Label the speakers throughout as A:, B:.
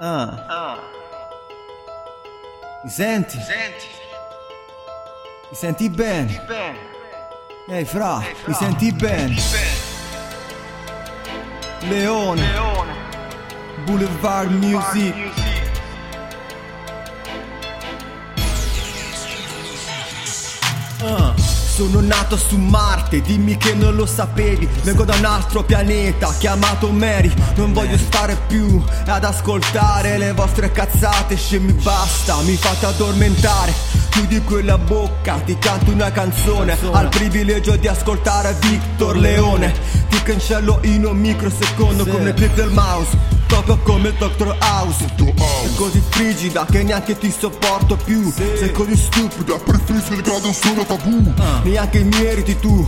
A: Ah. Mi senti?
B: Senti,
A: Mi senti bene?
B: bene,
A: Ehi fra,
B: Ehi, fra.
A: mi senti bene?
B: bene,
A: Leone,
B: Leone,
A: Boulevard Music.
B: Music.
A: Ah, Sono nato su Marte, dimmi che non lo sapevi. Vengo da un altro pianeta chiamato Mary. Non voglio stare più ad ascoltare le vostre cazzate Scemi basta, mi fate addormentare. Chiudi quella bocca, ti canto una canzone. Al privilegio di ascoltare Victor Leone. Ti cancello in un microsecondo come del mouse Proprio come il Dr. House. Sei così frigida che neanche ti sopporto più. Sei così stupida
C: Preferisco il grado solo tabù.
A: Neanche meriti tu.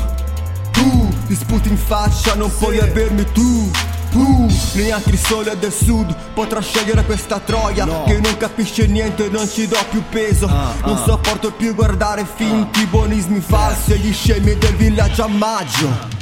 A: Tu ti sputi in faccia non puoi avermi tu. Tu Neanche il sole del sud potrà scegliere questa troia Che non capisce niente e non ci do più peso. Non sopporto più guardare finti buonismi falsi E gli scemi del villaggio a maggio.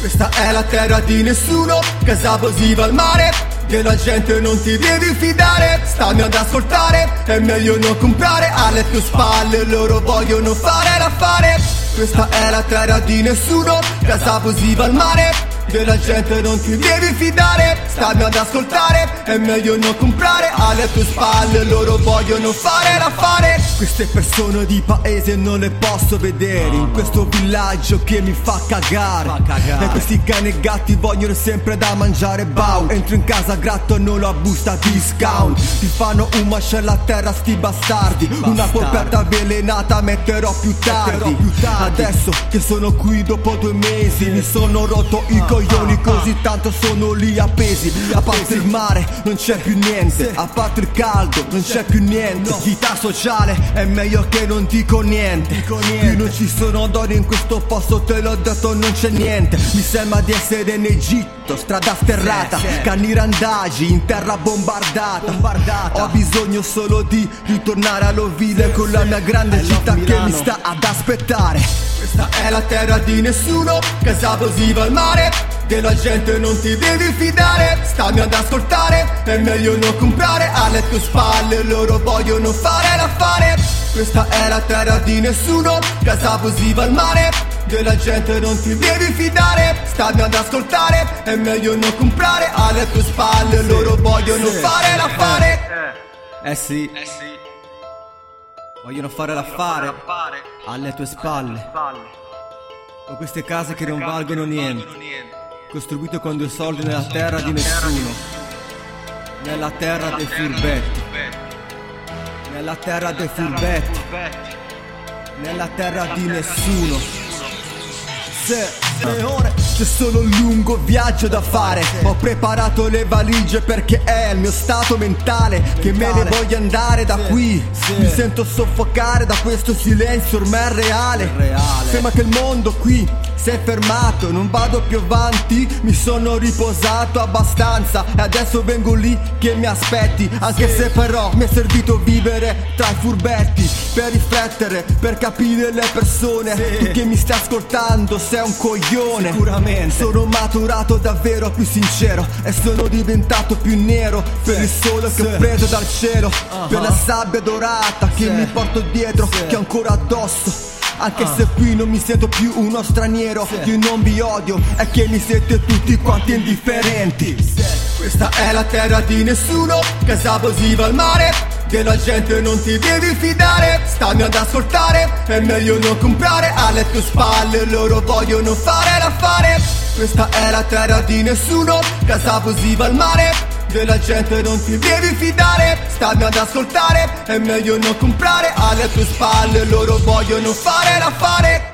A: Questa è la terra di nessuno, casa abusiva al mare Della gente non ti devi fidare, stammi ad ascoltare È meglio non comprare alle tue spalle, loro vogliono fare l'affare. Questa è la terra di nessuno, casa abusiva al mare della gente non ti devi fidare, stammi ad ascoltare È meglio non comprare alle tue spalle, loro vogliono fare l'affare. Queste persone di paese non le posso vedere In questo villaggio che mi fa cagare. E questi cani e gatti vogliono sempre da mangiare bau. Entro in casa grattano la busta discount Ti fanno un macello a terra sti bastardi. Una polpetta avvelenata metterò più tardi. Adesso che sono qui dopo due mesi Mi sono rotto i coglioni così tanto sono lì appesi. A parte il mare non c'è più niente. A parte il caldo non c'è più niente. Vita sociale è meglio che non dico niente. Qui non ci sono donne in questo posto te l'ho detto non c'è niente. Mi sembra di essere in Egitto Strada sterrata Cani randagi in terra bombardata. Ho bisogno solo di ritornare all'ovile Con la mia grande città che mi sta ad aspettare Questa è la terra di nessuno Casa abusiva al mare della gente non ti devi fidare Stammi ad ascoltare È meglio non comprare alle tue spalle Loro vogliono fare l'affare. Questa è la terra di nessuno Casa abusiva al mare della gente non ti devi fidare Stammi ad ascoltare È meglio non comprare alle tue spalle Loro vogliono fare l'affare.
B: Eh,
A: Eh sì,
B: eh sì,
A: vogliono fare
B: fare affare,
A: alle tue spalle.
B: palle,
A: Con queste case che non valgono niente. Costruito con due soldi nella terra di nessuno. Nella terra dei furbetti. Nella terra dei furbetti. Nella terra di nessuno. Se Leone c'è solo un lungo viaggio da fare. Ho preparato le valigie perché è il mio stato mentale Che me ne voglio andare da qui. Mi sento soffocare da questo silenzio ormai è reale. Sembra che il mondo qui è fermato Non vado più avanti Mi sono riposato abbastanza E adesso vengo lì che mi aspetti Anche se però mi è servito vivere tra i furbetti Per riflettere, per capire le persone Tu che mi stai ascoltando sei un coglione. Sicuramente. Sono maturato davvero più sincero E sono diventato più nero Per il sole che ho preso dal cielo Per la sabbia dorata che mi porto dietro Che ho ancora addosso anche se qui non mi sento più uno straniero Io non vi odio, è che mi siete tutti quanti indifferenti. Questa è la terra di nessuno, casa abusiva al mare Della gente non ti devi fidare, stammi ad ascoltare È meglio non comprare alle tue spalle, loro vogliono fare l'affare. Questa è la terra di nessuno, casa abusiva al mare della gente non ti devi fidare Stammi ad ascoltare È meglio non comprare alle tue spalle Loro vogliono fare l'affare